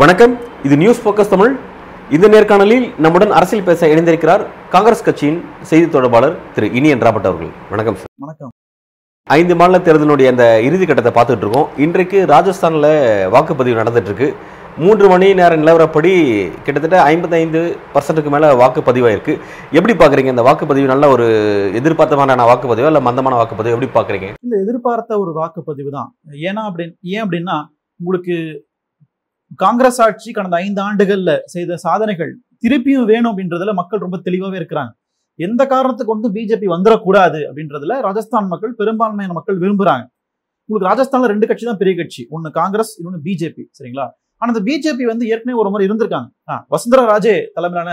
வணக்கம். இது news focus Tamil இந்த நேர்காணலில் நம்முடன் அரசியல் பேச இணைந்திருக்கிறார் காங்கிரஸ் கட்சியின் செய்தி தொடர்பாளர் திரு இனியன் ராபர்ட் அவர்கள். வணக்கம் சார் வணக்கம். ஐந்து மாநில தேர்தலுடைய அந்த இறுதி கட்டத்தை பார்த்துட்டு இருக்கோம். இன்றைக்கு ராஜஸ்தானில் வாக்குப்பதிவு நடந்துட்டு இருக்கு. மூன்று மணி நேர நிலவரப்படி கிட்டத்தட்ட ஐம்பத்தைந்து பர்சன்ட்டுக்கு மேலே வாக்குப்பதிவாயிருக்கு. எப்படி பார்க்குறீங்க இந்த வாக்குப்பதிவு நல்ல ஒரு எதிர்பார்த்தமான வாக்குப்பதிவா இல்லை மந்தமான வாக்குப்பதிவு? எப்படி பார்க்குறீங்க இல்லை எதிர்பார்த்த ஒரு வாக்குப்பதிவு தான். ஏன்னா அப்படி ஏன் அப்படின்னா உங்களுக்கு காங்கிரஸ் ஆட்சி கடந்த ஐந்து ஆண்டுகள்ல செய்த சாதனைகள் திருப்பியும் வேணும் அப்படின்றதுல மக்கள் ரொம்ப தெளிவாகவே இருக்கிறாங்க. எந்த காரணத்துக்கு கொண்டு பிஜேபி வந்துடக்கூடாது அப்படின்றதுல ராஜஸ்தான் மக்கள் பெரும்பான்மையான மக்கள் விரும்புறாங்க. உங்களுக்கு ராஜஸ்தான்ல ரெண்டு கட்சி தான் பெரிய கட்சி. ஒன்னு காங்கிரஸ் இன்னொன்னு பிஜேபி. சரிங்களா? ஆனா அந்த பிஜேபி வந்து ஏற்கனவே ஒரு முறை இருந்திருக்காங்க. வசுந்தரா ராஜே தலைமையிலான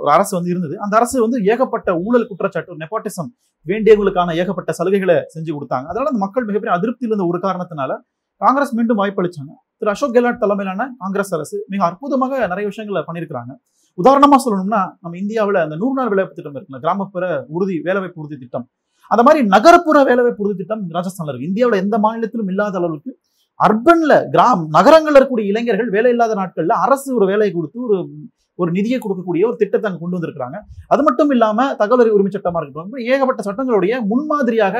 ஒரு அரசு வந்து இருந்தது. அந்த அரசு வந்து ஏகப்பட்ட ஊழல் குற்றச்சாட்டு நெப்போட்டிசம் வேண்டியவங்களுக்கான ஏகப்பட்ட சலுகைகளை செஞ்சு கொடுத்தாங்க. அதனால அந்த மக்கள் மிகப்பெரிய அதிருப்தியில் இருந்த ஒரு காரணத்தினால காங்கிரஸ் மீண்டும் வாய்ப்பளிச்சாங்க திரு அசோக் கெலாட் தலைமையிலான காங்கிரஸ் அரசு மிக அற்புதமாக நிறைய விஷயங்களை பண்ணியிருக்கிறாங்க. உதாரணமா சொல்லணும்னா நம்ம இந்தியாவில் அந்த நூறு நாள் வேலைவாய்ப்பு திட்டம் இருக்குல்ல கிராமப்புற உறுதி வேலைவாய்ப்பு உறுதி திட்டம். அந்த மாதிரி நகர்ப்புற வேலைவாய்ப்பு உறுதி திட்டம் ராஜஸ்தான்ல இருக்கு. இந்தியாவில் எந்த மாநிலத்திலும் இல்லாத அளவுக்கு அர்பன்ல கிராம் நகரங்கள்ல இருக்கக்கூடிய இளைஞர்கள் வேலை இல்லாத நாட்கள்ல அரசு ஒரு வேலையை கொடுத்து ஒரு ஒரு நிதியை கொடுக்கக்கூடிய ஒரு திட்டத்தை கொண்டு வந்திருக்கிறாங்க. அது மட்டும் இல்லாம தகவல் உரிமை சட்டமா இருக்கட்டும் ஏகப்பட்ட சட்டங்களுடைய முன்மாதிரியாக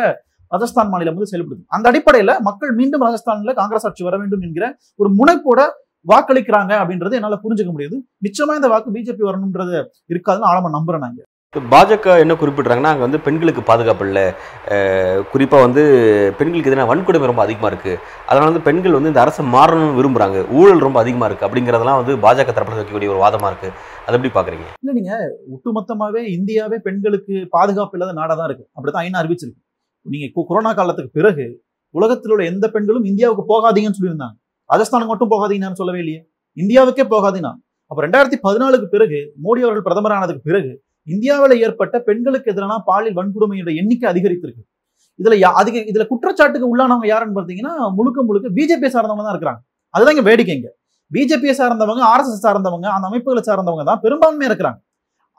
ராஜஸ்தான் மாநிலம் வந்து செயல்படுது. அந்த அடிப்படையில மக்கள் மீண்டும் ராஜஸ்தான்ல காங்கிரஸ் ஆட்சி வர வேண்டும் என்கிற ஒரு முனைப்போட வாக்களிக்கிறாங்க அப்படின்றது என்னால புரிஞ்சுக்க முடியுது. நிச்சயமா இந்த வாக்கு பிஜேபி வரணும்ன்றது இருக்காதுன்னு ஆழமா நம்புறேன் நாங்க பாஜக என்ன குறிப்பிட்றாங்கன்னா அங்கே வந்து பெண்களுக்கு பாதுகாப்பு இல்லை. குறிப்பாக வந்து பெண்களுக்கு எதிரான வன்கொடுமை ரொம்ப அதிகமாக இருக்குது அதனால வந்து பெண்கள் வந்து இந்த அரசு மாறணும்னு விரும்புகிறாங்க ஊழல் ரொம்ப அதிகமாக இருக்குது அப்படிங்கிறதெல்லாம் வந்து பாஜக தரப்பில் வைக்கக்கூடிய ஒரு வாதமாக இருக்குது அதை எப்படி பார்க்குறீங்க இல்லை நீங்கள் ஒட்டுமொத்தமாகவே இந்தியாவே பெண்களுக்கு பாதுகாப்பு இல்லாத நாடாக தான் இருக்குது அப்படி தான் ஐநா அறிவிச்சிருக்கு. நீங்கள் கொ- கொரோனா காலத்துக்கு பிறகு உலகத்தில் உள்ள எந்த பெண்களும் இந்தியாவுக்கு போகாதீங்கன்னு சொல்லியிருந்தாங்க. ராஜஸ்தானுக்கு மட்டும் போகாதீங்கன்னு சொல்லவே இல்லையே. இந்தியாவுக்கே போகாதீங்கன்னா அப்போ ரெண்டாயிரத்தி பதினாலுக்கு பிறகு மோடி அவர்கள் பிரதமரானதுக்கு பிறகு இந்தியாவில் ஏற்பட்ட பெண்களுக்கு எதிரான பாலியல் வன்கொடுமையோட எண்ணிக்கை அதிகரித்திருக்கு. இதுல யா- அதிக இதுல குற்றச்சாட்டுக்கு உள்ளானவங்க யாருன்னு பார்த்தீங்கன்னா முழுக்க முழுக்க பிஜேபி சார்ந்தவங்க தான் இருக்கிறாங்க. அதுதான் இங்க வேடிக்கைங்க பிஜேபியை சார்ந்தவங்க ஆர்எஸ்எஸ் சார்ந்தவங்க அந்த அமைப்புகளை சார்ந்தவங்க தான் பெரும்பான்மையா இருக்கிறாங்க.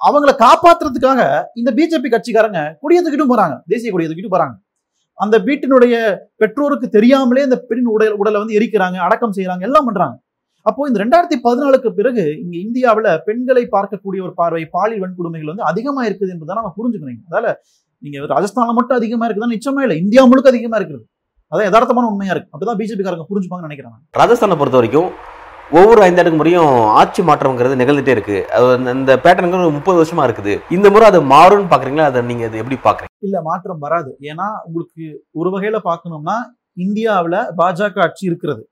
அவங்கள காப்பாத்துறதுக்காக இந்த பிஜேபி கட்சிக்காரங்க குடியத்துக்கிட்டும் போறாங்க. தேசிய குடியத்துக்கிட்டும் போறாங்க. அந்த வீட்டினுடைய பெற்றோருக்கு தெரியாமலே அந்த பெண் உடல் உடலை வந்து எரிக்கிறாங்க அடக்கம் செய்யறாங்க எல்லாம் பண்றாங்க. அப்போ இந்த ரெண்டாயிரத்தி பதினாலுக்கு பிறகு இங்க இந்தியாவுல பெண்களை பார்க்கக்கூடிய ஒரு பார்வை பாலியல் வன்கொடுமைகள் வந்து அதிகமா இருக்குது என்பதை நம்ம புரிஞ்சுக்கணும். அதால நீங்க ராஜஸ்தான்ல மட்டும் அதிகமா இருக்குதா? நிச்சயமா இல்லை. இந்தியா முழுக்க அதிகமா இருக்குது. அதான் யதார்த்தமான உண்மையா இருக்கு. அப்படிதான் பிஜேபி காரங்க புரிஞ்சுப்பாங்கன்னு நினைக்கிறேன் நான். ராஜஸ்தானை பொறுத்த வரைக்கும் ஒவ்வொரு ஐந்தாண்டுக்கு முறையும் ஆட்சி மாற்றம்ங்கிறது நிகழ்ந்துட்டே இருக்கு. அது அந்த- பேட்டர்னுக்கு ஒரு முப்பது வருஷமா இருக்குது. இந்த முறை அது மாறும்னு பாக்குறீங்களா அதை நீங்க எப்படி பாக்குறீங்க இல்ல மாற்றம் வராது. ஏன்னா உங்களுக்கு ஒரு வகையில பார்க்கணும்னா இந்தியாவுல பாஜக ஆட்சி இருக்கிறது.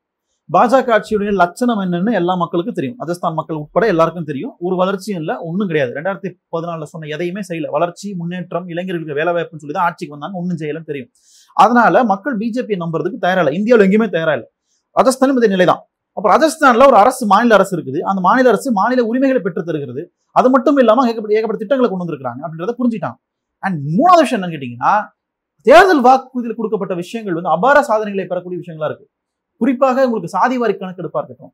பாஜக ஆட்சியுடைய லட்சணம் என்னன்னு எல்லா மக்களுக்கும் தெரியும். ராஜஸ்தான் மக்கள் உட்பட எல்லாருக்கும் தெரியும். ஒரு வளர்ச்சியும் இல்லை ஒன்றும் கிடையாது. ரெண்டாயிரத்தி பதினாலில் சொன்ன எதையுமே செய்யல. வளர்ச்சி முன்னேற்றம் இளைஞர்களுக்கு வேலை வாய்ப்புன்னு சொல்லி தான் ஆட்சிக்கு வந்தாங்க. ஒன்றும் செய்யலன்னு தெரியும். அதனால மக்கள் பிஜேபி நம்புறதுக்கு தயாராக இல்லை இந்தியாவில் எங்கேயுமே தயாராக இல்லை ராஜஸ்தானும் இதே நிலைதான். அப்போ ராஜஸ்தான்ல ஒரு அரசு மாநில அரசு இருக்குது. அந்த மாநில அரசு மாநில உரிமைகளை பெற்று தருகிறது. அது மட்டும் இல்லாம ஏகப்பட்ட ஏகப்பட்ட திட்டங்களை கொண்டு வந்திருக்கிறாங்க அப்படின்றத புரிஞ்சுட்டாங்க அண்ட் மூணாவது விஷயம் என்னன்னு கேட்டீங்கன்னா தேர்தல் வாக்குறுதியில் கொடுக்கப்பட்ட விஷயங்கள் வந்து அபார சாதனைகளை பெறக்கூடிய விஷயங்களா இருக்கு. குறிப்பாக உங்களுக்கு சாதி வாரி கணக்கெடுப்பா இருக்கட்டும்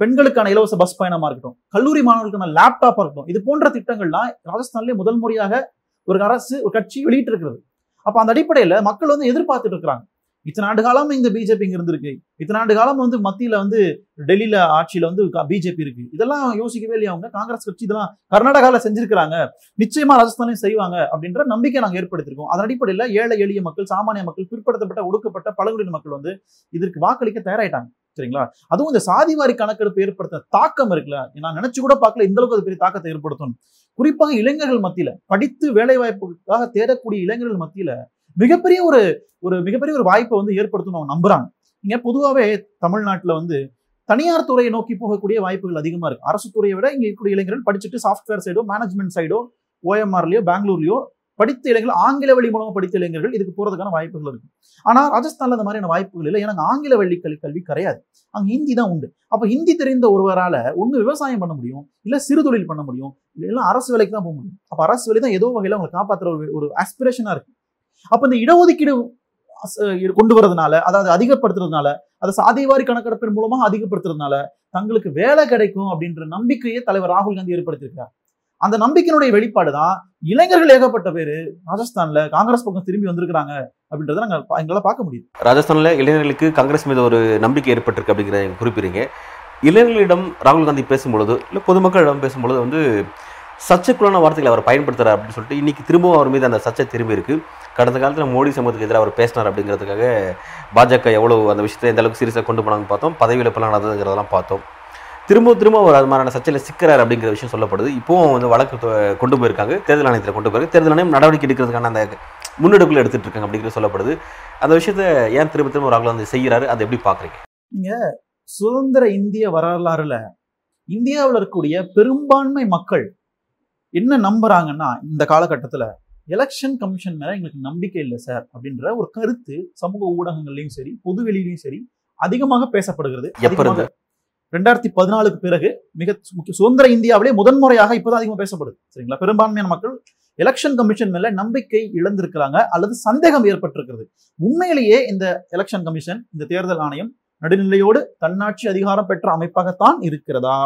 பெண்களுக்கான இலவச பஸ் பயணமா இருக்கட்டும் கல்லூரி மாணவர்களுக்கான லேப்டாப்பா இருக்கட்டும் இது போன்ற திட்டங்கள்லாம் ராஜஸ்தான்லேயே முதல் முறையாக ஒரு அரசு ஒரு கட்சி வெளியிட்டு இருக்கிறது அப்ப அந்த அடிப்படையில மக்கள் வந்து எதிர்பார்த்துட்டு இருக்கிறாங்க. இத்தனை ஆண்டு காலம் இந்த பிஜேபி இங்க இருந்திருக்கு. இத்தனை ஆண்டு காலம் வந்து மத்தியில வந்து டெல்லியில ஆட்சியில வந்து பிஜேபி இருக்கு. இதெல்லாம் யோசிக்கவே இல்லையா அவங்க? காங்கிரஸ் கட்சி இதெல்லாம் கர்நாடகாவில் செஞ்சிருக்கிறாங்க. நிச்சயமா ராஜஸ்தானையும் செய்வாங்க அப்படின்ற நம்பிக்கை நாங்கள் ஏற்படுத்திருக்கோம். அதன் அடிப்படையில் ஏழை எளிய மக்கள் சாமானிய மக்கள் பிற்படுத்தப்பட்ட ஒடுக்கப்பட்ட பழங்குடியின மக்கள் வந்து இதற்கு வாக்களிக்க தயாராயிட்டாங்க. சரிங்களா? அதுவும் இந்த சாதிவாரி கணக்கெடுப்பு ஏற்படுத்த தாக்கம் இருக்குல்ல? நான் நினைச்சு கூட பார்க்கல. இந்த அளவுக்கு அது பெரிய தாக்கத்தை ஏற்படுத்தும் குறிப்பாக இளைஞர்கள் மத்தியில படித்து வேலை வாய்ப்புக்காக தேடக்கூடிய இளைஞர்கள் மத்தியில மிகப்பெரிய ஒரு ஒரு மிகப்பெரிய ஒரு வாய்ப்பை வந்து ஏற்படுத்தும் அவங்க நம்புறாங்க. இங்க பொதுவாகவே தமிழ்நாட்டில் வந்து தனியார் துறையை நோக்கி போகக்கூடிய வாய்ப்புகள் அதிகமாக இருக்கு. அரசு துறையை விட இங்கே இருக்கக்கூடிய இளைஞர்கள் படிச்சுட்டு சாஃப்ட்வேர் சைடோ மேனேஜ்மெண்ட் சைடோ ஓஎம்ஆர்லயோ பெங்களூர்லயோ படித்த இளைஞர்கள் ஆங்கில வழி மூலமாக படித்த இளைஞர்கள் இதுக்கு போகிறதுக்கான வாய்ப்புகள் இருக்கு. ஆனால் ராஜஸ்தான்ல அந்த மாதிரியான வாய்ப்புகள் இல்லை. ஏன்னா ஆங்கில வழி கல்வி கல்வி கிடையாது. அங்கே ஹிந்தி தான் உண்டு. அப்போ ஹிந்தி தெரிந்த ஒருவரால் ஒன்று விவசாயம் பண்ண முடியும் இல்லை சிறு தொழில் பண்ண முடியும் இல்லை அரசு வேலைக்கு தான் போக முடியும். அப்போ அரசு வேலை தான் ஏதோ வகையில் அவங்களை காப்பாற்றுற ஒரு ஒரு ஆஸ்பிரேஷனாக இருக்கு. அப்போ இந்த இடஒதுக்கீடு கொண்டு வரதுனால அதாவது அதிகப்படுத்துறதுனால அதை சாதிவாரி கணக்கெடுப்பின் மூலமாக அதிகப்படுத்துறதுனால தங்களுக்கு வேலை கிடைக்கும் அப்படின்ற நம்பிக்கையை தலைவர் ராகுல் காந்தி ஏற்படுத்தியிருக்கார். அந்த நம்பிக்கையினுடைய வெளிப்பாடு தான் இளைஞர்கள் ஏகப்பட்ட பேர் ராஜஸ்தான்ல காங்கிரஸ் பக்கம் திரும்பி வந்திருக்கிறாங்க அப்படின்றத நாங்கள் பா- பார்க்க முடியுது. ராஜஸ்தான்ல இளைஞர்களுக்கு காங்கிரஸ் மீது ஒரு நம்பிக்கை ஏற்பட்டிருக்கு அப்படிங்கிற நீங்க குறிப்பிடுறீங்க. இளைஞர்களிடம் ராகுல் காந்தி பேசும்பொழுது இல்லை பொதுமக்களிடம் பேசும்பொழுது வந்து சர்ச்சைக்குள்ளான வார்த்தைகளை அவர் பயன்படுத்துறார் அப்படின்னு சொல்லிட்டு இன்னைக்கு திரும்பவும் அவர் மீது அந்த சர்ச்சை திரும்பி இருக்கு. கடந்த காலத்தில் மோடி சமூகத்துக்கு எதிராக அவர் பேசினார் அப்படிங்கிறதுக்காக பாஜக எவ்வளோ அந்த விஷயத்தை எந்த அளவுக்கு சீரியஸாக கொண்டு போனாங்கன்னு பார்த்தோம். பதவி இழப்பெல்லாம் நடந்ததுங்கிறதெல்லாம் பார்த்தோம். திரும்ப திரும்ப அவர் அது மாதிரியான சர்ச்சையில் சிக்கிறார் அப்படிங்கிற விஷயம் சொல்லப்படுது. இப்போவும் வந்து வழக்கு கொண்டு போயிருக்காங்க. தேர்தல் ஆணையத்தில் கொண்டு போயிருக்காங்க தேர்தல் ஆணையம் நடவடிக்கை எடுக்கிறதுக்கான அந்த முன்னெடுப்பில் எடுத்துகிட்டு இருக்காங்க அப்படிங்கிறது சொல்லப்படுது. அந்த விஷயத்த ஏன் திரும்ப திரும்ப ராகுல் காந்தி செய்கிறாரு? அதை எப்படி பார்க்குறீங்க சுதந்திர இந்திய வரலாறுல இந்தியாவில் இருக்கக்கூடிய பெரும்பான்மை மக்கள் என்ன நம்புறாங்கன்னா இந்த காலகட்டத்துல எலெக்ஷன் கமிஷன் மேல எங்களுக்கு நம்பிக்கை இல்லை சார் அப்படின்ற ஒரு கருத்து சமூக ஊடகங்கள்லயும் சரி பொது வெளியிலயும் சரி அதிகமாக பேசப்படுகிறது? ரெண்டாயிரத்தி பதினாலுக்கு பிறகு மிக முக்கிய சுதந்திர இந்தியாவிலே முதன்முறையாக இப்பதான் அதிகமாக பேசப்படுது. சரிங்களா? பெரும்பான்மையான மக்கள் எலெக்ஷன் கமிஷன் மேல நம்பிக்கை இழந்திருக்கிறாங்க அல்லது சந்தேகம் ஏற்பட்டிருக்கிறது. உண்மையிலேயே இந்த எலெக்ஷன் கமிஷன் இந்த தேர்தல் ஆணையம் நடுநிலையோடு தன்னாட்சி அதிகாரம் பெற்ற அமைப்பாகத்தான் இருக்கிறதா?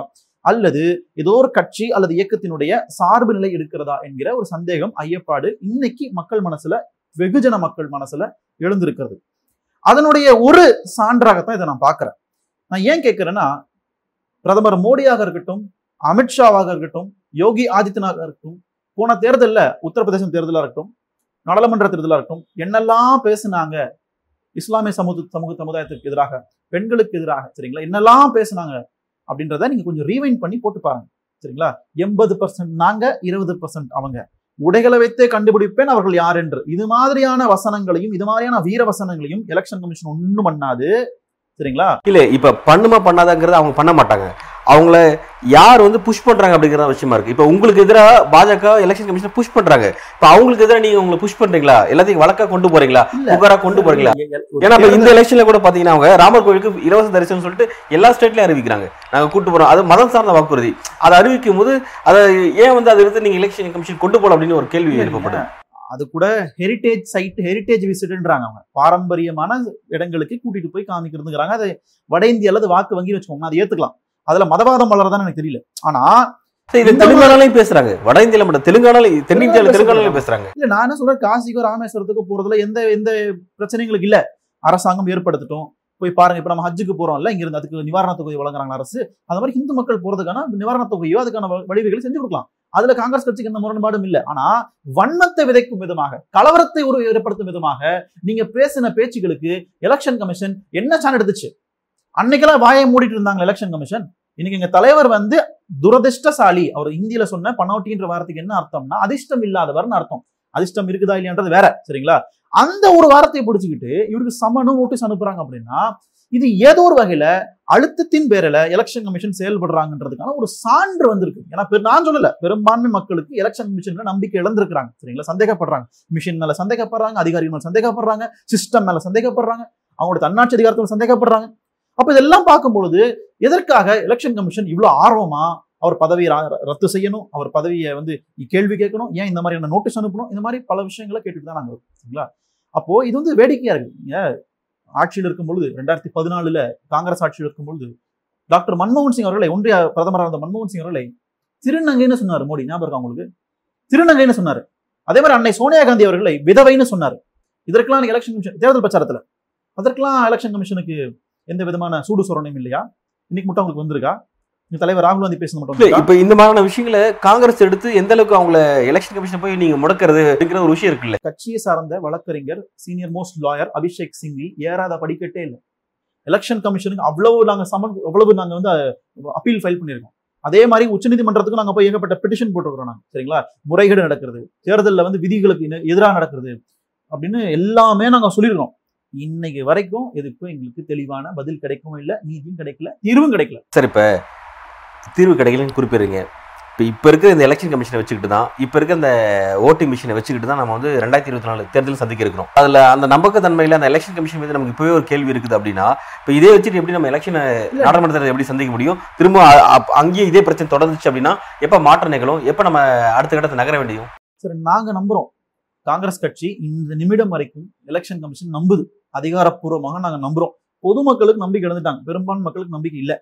அல்லது ஏதோ ஒரு கட்சி அல்லது இயக்கத்தினுடைய சார்பு நிலை இருக்கிறதா என்கிற ஒரு சந்தேகம் ஐயப்பாடு இன்னைக்கு மக்கள் மனசுல வெகுஜன மக்கள் மனசுல எழுந்திருக்கிறது. அதனுடைய ஒரு சான்றாகத்தான் இதை நான் பார்க்கிறேன். நான் ஏன் கேட்கிறேன்னா பிரதமர் மோடியாக இருக்கட்டும் அமித்ஷாவாக இருக்கட்டும் யோகி ஆதித்யநாத் இருக்கட்டும் போன தேர்தல்ல உத்தரப்பிரதேசம் தேர்தலா இருக்கட்டும் நாடாளுமன்ற தேர்தலா இருக்கட்டும் என்னெல்லாம் பேசுனாங்க இஸ்லாமிய சமூக சமூக சமுதாயத்திற்கு எதிராக பெண்களுக்கு எதிராக சரிங்களா? என்னெல்லாம் பேசுனாங்க? அப்படின்றத நீங்க கொஞ்சம் ரீவைண்ட் பண்ணி போட்டு பாருங்க. சரிங்களா? எண்பது பர்சன்ட் நாங்க இருபது பர்சன்ட் அவங்க. உடைகளை வைத்தே கண்டுபிடிப்பேன் அவர்கள் யார் என்று. இது மாதிரியான வசனங்களையும் இது மாதிரியான வீர வசனங்களையும் எலெக்ஷன் கமிஷன் ஒன்றும் பண்ணாது. சரிங்களா? இல்ல இப்ப பண்ணுமா பண்ணாதாங்கிறத அவங்க பண்ண மாட்டாங்க. அவங்கள யார் வந்து புஷ் பண்றாங்க அப்படிங்கிற விஷயமா இருக்கு. இப்ப உங்களுக்கு எதிராக பாஜக எலெக்ஷன் கமிஷன் புஷ் பண்றாங்க. இப்ப அவங்களுக்கு எதிராக நீங்க உங்களை புஷ் பண்றீங்களா? எல்லாத்தையும் வழக்கா கொண்டு போறீங்களா? இல்ல. புகாரா கொண்டு ஒரு ஏன்னா இப்ப இந்த எலெக்ஷன்ல கூட பாத்தீங்கன்னா அவங்க ராமர் கோயிலுக்கு இலவச தரிசனம் சொல்லிட்டு எல்லா ஸ்டேட்லயும் அறிவிக்கிறாங்க. நாங்க கூட்டு போறோம். அது மதம் சார்ந்த வாக்குறுதி. அதை அறிவிக்கும் போது அதை ஏன் வந்து அதை எடுத்து நீங்க எலெக்ஷன் கமிஷன் கொண்டு போல அப்படின்னு ஒரு கேள்வி எழுப்பப்படுது அது கூட ஹெரிட்டேஜ் சைட் ஹெரிட்டேஜ் விசிட்ன்றாங்க அவங்க. பாரம்பரியமான இடங்களுக்கு கூட்டிட்டு போய் காமிக்கிறதுங்கிறாங்க. அது வட இந்திய அல்லது வாக்கு வங்கி வச்சுக்கோங்க. அதை ஏத்துக்கலாம். அதுல மதவாதம் வளரதான்னு எனக்கு தெரியல. ஆனா இது தெலுங்கானாலையும் பேசுறாங்க. வட இந்தியால மட்டும் தெலுங்கானால தென்னிந்தியால தெலுங்கானாலையும் பேசுறாங்க. இல்ல நான் என்ன சொல்றேன் காசிக்கோ ராமேஸ்வரத்துக்கு போறதுல எந்த எந்த பிரச்சனைகளுக்கு இல்ல. அரசாங்கம் ஏற்படுத்தட்டும். போய் பாருங்க இப்ப நம்ம ஹஜ்ஜுக்கு போறோம்ல இங்க இருந்து அதுக்கு நிவாரண தொகை வழங்குறாங்க அரசு. அந்த மாதிரி இந்து மக்கள் போறதுக்கான நிவாரண தொகையோ அதுக்கான வழிவகைகளை செஞ்சு கொடுக்கலாம். அதுல காங்கிரஸ் கட்சிக்கு எந்த முரண்பாடும் இல்ல. ஆனா வன்மத்தை விதைக்கும் விதமாக கலவரத்தை ஒரு ஏற்படுத்தும் விதமாக நீங்க பேசின பேச்சுகளுக்கு எலெக்ஷன் கமிஷன் என்ன சான் எடுத்துச்சு? அன்னைக்கெல்லாம் வாயை மூடிட்டு இருந்தாங்க எலெக்ஷன் கமிஷன் இன்னைக்கு எங்க தலைவர் வந்து துரதிருஷ்டசாலி. அவர் இந்தியில சொன்ன பனோட்டின்ற வார்த்தைக்கு என்ன அர்த்தம்னா அதிர்ஷ்டம் இல்லாதவர்னு அர்த்தம். அதிர்ஷ்டம் இருக்குதா இல்லையான்றது வேற சரிங்களா? அந்த ஒரு வார்த்தையை பிடிச்சிக்கிட்டு இவருக்கு சமனும் நோட்டீஸ் அனுப்புறாங்க அப்படின்னா இது ஏதோ ஒரு வகையில அழுத்தத்தின் பேரில் எலெக்ஷன் கமிஷன் செயல்படுறாங்கன்றதுக்கான ஒரு சான்று வந்திருக்கு. ஏன்னா நான் சொல்லல பெரும்பான்மை மக்களுக்கு எலெக்ஷன் கமிஷன்ல நம்பிக்கை இழந்திருக்கிறாங்க சரிங்களா? சந்தேகப்படுறாங்க. மிஷின் மேல சந்தேகப்படுறாங்க அதிகாரிகள் மேல சந்தேகப்படுறாங்க சிஸ்டம் மேல சந்தேகப்படுறாங்க அவங்களோட தன்னாட்சி அதிகாரத்தில் சந்தேகப்படுறாங்க. அப்ப இதெல்லாம் பார்க்கும்பொழுது எதற்காக எலெக்ஷன் கமிஷன் இவ்வளோ ஆர்வமா அவர் பதவியை ரா- ரத்து செய்யணும்? அவர் பதவியை வந்து கேள்வி கேட்கணும்? ஏன் இந்த மாதிரியான நோட்டீஸ் அனுப்பணும்? இந்த மாதிரி பல விஷயங்களை கேட்டுட்டு தான் நாங்கள் சரிங்களா? அப்போ இது வந்து வேடிக்கையா இருக்கு. நீங்க ஆட்சியில் இருக்கும் பொழுது ரெண்டாயிரத்தி பதினாலுல காங்கிரஸ் ஆட்சியில் இருக்கும் பொழுது டாக்டர் மன்மோகன் சிங் அவர்களை ஒன்றிய பிரதமராக இருந்த மன்மோகன் சிங் அவர்களை திருநங்கைன்னு சொன்னார் மோடி. ஞாபகம் இருக்கா உங்களுக்கு? திருநங்கைன்னு சொன்னார். அதே மாதிரி அன்னை சோனியா காந்தி அவர்களை விதவைன்னு சொன்னார். இதற்கெல்லாம் எலெக்ஷன் கமிஷன் தேர்தல் பிரச்சாரத்தில். அதற்கெல்லாம் எலெக்ஷன் கமிஷனுக்கு எந்த விதமான சூடு சொரணையும் இல்லையா? இன்னைக்கு மட்டும் அவங்களுக்கு வந்திருக்கா? தலைவர் ராகுல் காந்தி பேசுனது மட்டும்? இப்ப இந்த மாதிரியான விஷயங்களை காங்கிரஸ் எடுத்து எந்த அளவுக்கு அவங்கள எலெக்ஷன் கமிஷன் போய் நீங்க முடக்கிறது அப்படிங்கிற ஒரு விஷயம் இருக்குல்ல. கட்சியை சார்ந்த வழக்கறிஞர் senior most lawyer Abhishek Singhvi ஏறாத படிக்கட்டே இல்லை. எலெக்ஷன் கமிஷனுக்கு அவ்வளவு நாங்க சமன் அவ்வளவு நாங்க வந்து அப்பீல் ஃபைல் பண்ணியிருக்கோம். அதே மாதிரி உச்சநீதிமன்றத்துக்கு நாங்க போய் ஏகப்பட்ட பெட்டிஷன் போட்டுருக்கோம் நாங்க சரிங்களா? முறைகேடு நடக்கிறது தேர்தலில் வந்து விதிகளுக்கு எதிராக நடக்கிறது அப்படின்னு எல்லாமே நாங்க சொல்லியிருக்கோம் இன்னைக்கு வரைக்கும் எதுக்கும் எங்களுக்கு தெளிவான பதில் கிடைக்கவும் இல்லை நீதியும் கிடைக்கல தீர்வும் கிடைக்கல. சரி இப்ப தீர்வு கிடைக்கலன்னு குறிப்பிடுறீங்க. இப்போ இப்போ இருக்கிற இந்த எலெக்ஷன் கமிஷனை வச்சுக்கிட்டு தான் இப்போ இருக்க இந்த ஓட்டிங் மிஷினை வச்சுக்கிட்டு தான் நம்ம வந்து ரெண்டாயிரத்தி இருபத்தி நாலு தேர்தல் சந்திக்க இருக்கிறோம். அதில் அந்த நம்பகத்தன்மையில் அந்த எலெக்ஷன் கமிஷன் மீது நமக்கு இப்போவே ஒரு கேள்வி இருக்குது அப்படின்னா இப்போ இதே வச்சுட்டு எப்படி நம்ம எலெக்ஷனை நாடாளுமன்ற தேர்தலை எப்படி சந்திக்க முடியும்? திரும்ப அங்கேயே இதே பிரச்சனை தொடர்ந்துச்சு அப்படின்னா எப்போ மாற்றம் நிகழும்? எப்போ நம்ம அடுத்த கட்டத்தை நகர வேண்டியும்? சரி நாங்க நம்புறோம். காங்கிரஸ் கட்சி இந்த நிமிடம் வரைக்கும் எலெக்ஷன் கமிஷன் நம்புது. அதிகாரப்பூர்வமாக நாங்கள் நம்புறோம். பொதுமக்களுக்கு நம்பிக்கை இழந்துட்டாங்க. பெரும்பான்மை மக்களுக்கு நம்பிக்கை இல்லை.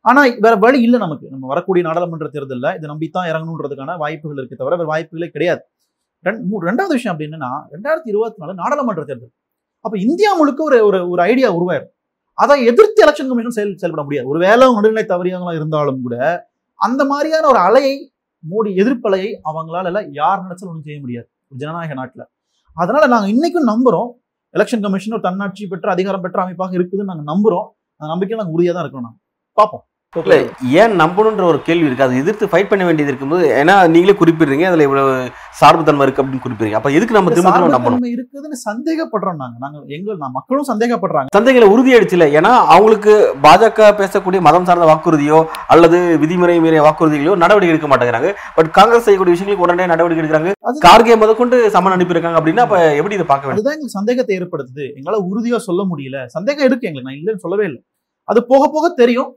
ஆனா வேற வழி இல்லை நமக்கு. நம்ம வரக்கூடிய நாடாளுமன்ற தேர்தலில் இதை நம்பித்தான் இறங்கணுன்றதுக்கான வாய்ப்புகள் இருக்கு தவிர வேற வாய்ப்புகளே கிடையாது. ரெண்- மூ- ரெண்டாவது விஷயம் அப்படி என்னன்னா ரெண்டாயிரத்தி இருபத்தி நாலு நாடாளுமன்ற தேர்தல். அப்போ இந்தியா முழுக்க ஒரு ஒரு ஒரு ஐடியா உருவாயிரும். அதை எதிர்த்து எலெக்ஷன் கமிஷன் செயல் செயல்பட முடியாது. ஒருவேளை நடுநிலை தவறியவங்களா இருந்தாலும் கூட அந்த மாதிரியான ஒரு அலையை மோடி எதிர்ப்பலையை அவங்களால எல்லாம் யார் நினைச்சாலும் ஒன்றும் செய்ய முடியாது. ஜனநாயக நாட்டில். அதனால நாங்கள் இன்னைக்கும் நம்புறோம். எலெக்ஷன் கமிஷன் ஒரு தன்னாட்சி பெற்ற அதிகாரம் பெற்ற அமைப்பாக இருக்குதுன்னு நாங்க நம்புறோம். அந்த நம்பிக்கையில நாங்க உறுதியாக தான் இருக்கோம் நாங்கள் பார்ப்போம். இல்ல ஏன் நம்பணுன்ற ஒரு கேள்வி இருக்கு. அதை எதிர்த்து ஃபைட் பண்ண வேண்டியது இருக்கும்போது ஏன்னா நீங்களே குறிப்பிடுறீங்க அதுல இவ்வளவு சார்புத்தன்மை இருக்கு அப்படின்னு குறிப்பிடுறீங்க. அப்ப எதுக்கு நம்ம திரும்ப திரும்ப நம்பணும்? இருக்குதுன்னு சந்தேகப்படுறோம் நாங்க. நாங்க எங்க நான் மக்களும் சந்தேகப்படுறாங்க. சந்தைகளை உறுதியடிச்சுல ஏன்னா அவங்களுக்கு பாஜக பேசக்கூடிய மதம் சார்ந்த வாக்குறுதியோ அல்லது விதிமுறை மீறிய வாக்குறுதிகளையோ நடவடிக்கை எடுக்க மாட்டேங்கிறாங்க. பட் காங்கிரஸ் செய்யக்கூடிய விஷயங்களுக்கு உடனே நடவடிக்கை எடுக்கிறாங்க. கார்கே முதற்கொண்டு சமன் அனுப்பியிருக்காங்க அப்படின்னா அப்ப எப்படி இதை பார்க்க வேண்டும் அதுதான் எங்களுக்கு சந்தேகத்தை ஏற்படுத்துது. எங்களால உறுதியா சொல்ல முடியல. சந்தேகம் இருக்கு எங்களுக்கு. நான் இல்லைன்னு சொல்லவே இல்லை. அது போக போக தெரியும்.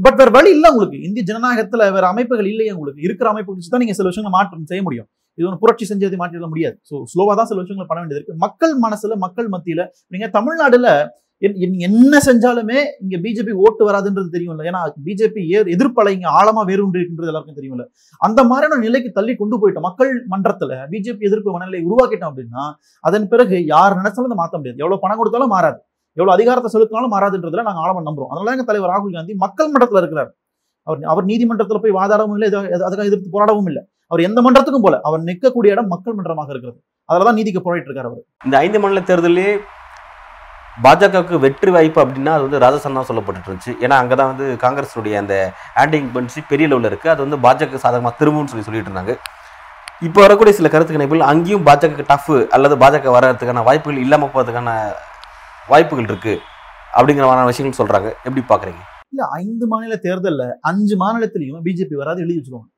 பட் வேற வழி இல்லை உங்களுக்கு. இந்திய ஜனநாயகத்துல வேற அமைப்புகள் இல்லையே உங்களுக்கு. இருக்கிற அமைப்புகள் வச்சு தான் நீங்க சில விஷயங்களை மாற்றம் செய்ய முடியும். இது ஒன்று புரட்சி செஞ்சது மாற்றிட முடியாது. ஸோ ஸ்லோவாக தான் சில விஷயங்களை பண்ண வேண்டியது இருக்கு. மக்கள் மனசுல மக்கள் மத்தியில நீங்க தமிழ்நாடுல என்- என்- என்ன செஞ்சாலுமே இங்க பிஜேபி ஓட்டு வராதுன்றது தெரியும்ல. ஏன்னா பிஜேபி எதிர்ப்பலை இங்க ஆழமா வேரூன்றி இருக்கின்றது எல்லாருக்கும் தெரியும்ல. அந்த மாதிரியான நிலைக்கு தள்ளி கொண்டு போயிட்டோம். மக்கள் மன்றத்துல பிஜேபி எதிர்ப்பு மனநிலை உருவாக்கிட்டோம் அப்படின்னா அதன் பிறகு யார் நினைச்சாலும் அதை மாத்த முடியாது. எவ்வளவு பணம் கொடுத்தாலும் மாறாது. எவ்வளவு அதிகாரத்தை செலுத்தினாலும் மாறாதுன்றதுல நாங்க ஆழமா நம்புறோம். அதனால எங்க தலைவர் ராகுல் காந்தி மக்கள் மன்றத்துல இருக்கிறார். அவர் அவர் நீதிமன்றத்துல போய் வாதாடவும் இல்லை அதுக்காக எதிர்த்து போராடவும் இல்லை. அவர் எந்த மன்றத்துக்கும் போல அவர் நிற்கக்கூடிய இடம் மக்கள் மன்றமாக இருக்கிறது. அதுலதான் நீதிக்கு போராடிட்டு அவர். இந்த ஐந்து மண்டல தேர்தலே பாஜகவுக்கு வெற்றி வாய்ப்பு அப்படின்னா அது வந்து ராஜஸ்தான் தான் சொல்லப்பட்டு இருந்துச்சு. ஏன்னா அங்கதான் வந்து காங்கிரஸுடைய அந்த ஆன்டி பென்சி பெரிய லெவலில் இருக்குது அது வந்து பாஜக சாதகமாக திரும்பும்னு சொல்லி சொல்லிட்டு இருந்தாங்க. இப்போ வரக்கூடிய சில கருத்து கணிப்புகள் அங்கேயும் பாஜக டஃப் அல்லது பாஜக வர்றதுக்கான வாய்ப்புகள் இல்லாமல் போகிறதுக்கான வாய்ப்புகள் இருக்கு அப்படிங்கிற மாதிரியான விஷயங்கள் சொல்றாங்க. எப்படி பாக்குறீங்க இல்ல ஐந்து மாநில தேர்தல்ல அஞ்சு மாநிலத்திலையும் பிஜேபி வராது எழுதி வச்சுக்கோங்க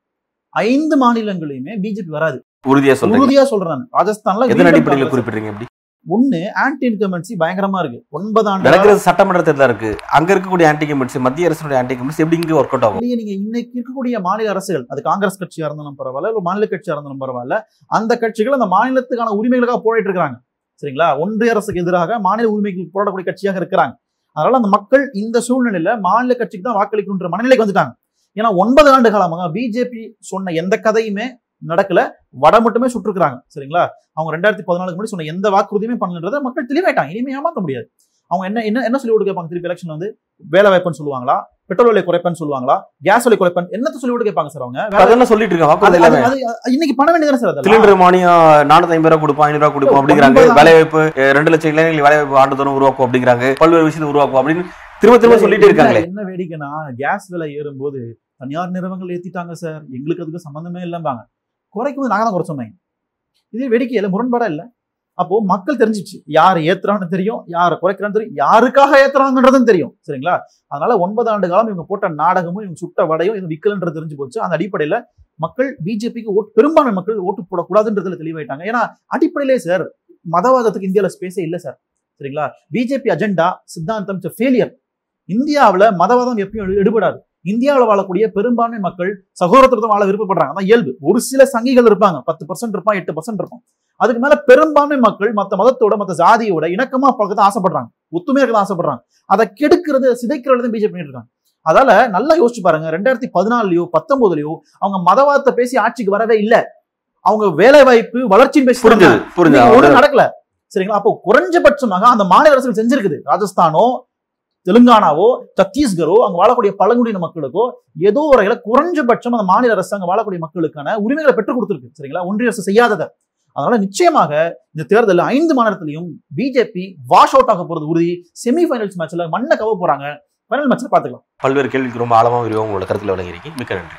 ஐந்து மாநிலங்களையுமே பிஜேபி வராது. உறுதியா சொல்றீங்க. உறுதியா சொல்றேன் ராஜஸ்தான்ல எதன் அடிப்படையில். குறிப்பிடுறீங்க எப்படி? ஒண்ணு ஆன்டி இன்கமென்சி பயங்கரமா இருக்கு. ஒன்பது ஆண்டு நடக்கிறது சட்டமன்ற தேர்தலா இருக்கு. அங்க இருக்கக்கூடிய ஆன்டி கமெண்ட்ஸ் மத்திய அரசுடைய ஆன்டி கமெண்ட்ஸ் எப்படி இங்க ஒர்க் அவுட் ஆகும்? இல்லையே நீங்க இன்னைக்கு இருக்கக்கூடிய மாநில அரசுகள் அது காங்கிரஸ் கட்சியா இருந்தாலும் பரவாயில்ல இல்ல மாநில கட்சியா இருந்தாலும் பரவாயில்ல அந்த கட்சிகள் அந்த மாநிலத்துக்கான உரிமைகளுக்காக போராடிட்டு இருக்காங்க சரிங்களா? ஒன்றிய அரசுக்கு எதிராக மாநில உரிமைக்கு போராடக்கூடிய கட்சியாக இருக்கிறாங்க. அதனால அந்த மக்கள் இந்த சூழ்நிலையில மாநில கட்சிக்கு தான் வாக்களிக்கின்ற மனநிலைக்கு வந்துட்டாங்க. ஏன்னா ஒன்பது ஆண்டு காலமாக பிஜேபி சொன்ன எந்த கதையுமே நடக்கல. வட மட்டுமே சுற்றுக்கிறாங்க சரிங்களா? அவங்க ரெண்டாயிரத்தி பதினாலுக்கு முன்னாடி சொன்ன எந்த வாக்குறுதியுமே பண்ணலன்றதை மக்கள் தெளிவாயிட்டாங்க. இனிமே ஏமாற்ற முடியாது. அவங்க என்ன என்ன என்ன சொல்லி கொடுக்க திருப்பி எலெக்ஷன் வந்து வேலை வாய்ப்புன்னு சொல்லுவாங்களா? பெட்ரோல் விலை குறைப்பேன்னு சொல்லுவாங்களா? கேஸ் விலை குறைப்பேன் என்னத்த சொல்லி கூட கேட்பாங்க சார் அவங்க? அதெல்லாம் சொல்லிட்டு இருக்காங்க? இன்னைக்கு பண்ண வேண்டியதானே சார் சிலிண்டர் மானியம் நானூத்தி ஐம்பது ரூபா கொடுப்போம் ஐநூறு ரூபா கொடுப்போம் அப்படிங்கிறாங்க. ஒன்பதாயிரம். வேலை வாய்ப்பு ரெண்டு லட்சம் இளைஞர்கள் வேலை வாய்ப்பு ஆண்டுதோறும் உருவாக்கும் அப்படிங்கிறாங்க. பல்வேறு விஷயத்தை உருவாக்கும் அப்படின்னு திரும்ப திரும்ப சொல்லிட்டு இருக்காங்களே. என்ன வேடிக்கைன்னா கேஸ் விலை ஏறும்போது தனியார் நிறுவனங்கள் ஏத்திட்டாங்க சார். எங்களுக்கு அதுக்கு சம்பந்தமே இல்லைம்பாங்க. குறைக்கும் போது நாங்க தான் குறைச்சோமே இதே வேடிக்கையில முரண்பாடா இல்ல? அப்போ மக்கள் தெரிஞ்சிச்சு. யார் ஏத்துறான்னு தெரியும் யாரை குறைக்கிறான்னு தெரியும் யாருக்காக ஏத்துறாங்கன்றதும் தெரியும். சரிங்களா? அதனால ஒன்பது ஆண்டு காலம் இவங்க போட்ட நாடகமும் இவங்க சுட்ட வடையும் இது விக்கலன்றது தெரிஞ்சு போச்சு. அந்த அடிப்படையில மக்கள் பிஜேபிக்கு ஓட்டு பெரும்பான்மை மக்கள் ஓட்டு போடக்கூடாதுன்றதுல தெளிவாயிட்டாங்க. ஏன்னா அடிப்படையிலே சார் மதவாதத்துக்கு இந்தியாவில் ஸ்பேஸே இல்லை சார். சரிங்களா? பிஜேபி அஜெண்டா சித்தாந்தம் ஃபெயிலியர் இந்தியாவில் மதவாதம் எப்பயும் எடுபடாது இந்தியாவில் வாழக்கூடிய பெரும்பான்மை மக்கள் சகோதரத்துடன் வாழ விருப்பப்படுறாங்க. அதான் இயல்பு. ஒரு சில சங்கிகள் இருப்பாங்க. பத்து பர்சன்ட் இருப்பான் எட்டு பர்சன்ட் இருப்பான். அதுக்கு மேல பெரும்பான்மை மக்கள் மத்த மதத்தோட மத்த ஜாதியோட இணக்கமா பார்க்க தான் ஆசைப்படுறாங்க. ஒத்துமையா இருக்க தான் ஆசைப்படுறாங்க. அதை கெடுக்கிறது சிதைக்கிறது பிஜேபி பண்ணிட்டு இருக்காங்க. அதால நல்லா யோசிச்சு பாருங்க. ரெண்டாயிரத்தி பதினாலுலயோ பத்தொன்பதுலயோ அவங்க மதவாதத்தை பேசி ஆட்சிக்கு வரவே இல்ல. அவங்க வேலை வாய்ப்பு வளர்ச்சின்னு பேசி புரிஞ்சது. புரிஞ்சது. நடக்கல. சரிங்களா? அப்போ குறைஞ்சபட்சமாக அந்த மாநில அரசுகள் செஞ்சிருக்குது. ராஜஸ்தானோ தெலுங்கானாவோ சத்தீஸ்கரோ அங்க வாழக்கூடிய பழங்குடியின மக்களுக்கோ ஏதோ ஒரு வகையில குறைஞ்சபட்சம் அந்த மாநில அரசு அங்க வாழக்கூடிய மக்களுக்கான உரிமைகளை பெற்றுக் கொடுத்திருக்கு சரிங்களா? ஒன்றிய அரசு செய்யாததை. அதனால நிச்சயமாக இந்த தேர்தலில் ஐந்து மாநிலத்திலையும் பிஜேபி வாஷ் அவுட் ஆக போறது உறுதி. செமிஃபைனல்ஸ் மேட்ச்ல மண்ணை கவ போறாங்க. ஃபைனல் மேட்ச்ல பாத்துக்கலாம் பல்வேறு கேள்விக்கு ரொம்ப ஆழமா விரிவாக உங்களோட கருத்துல விளங்கியிருக்கீங்க மிக்க நன்றி.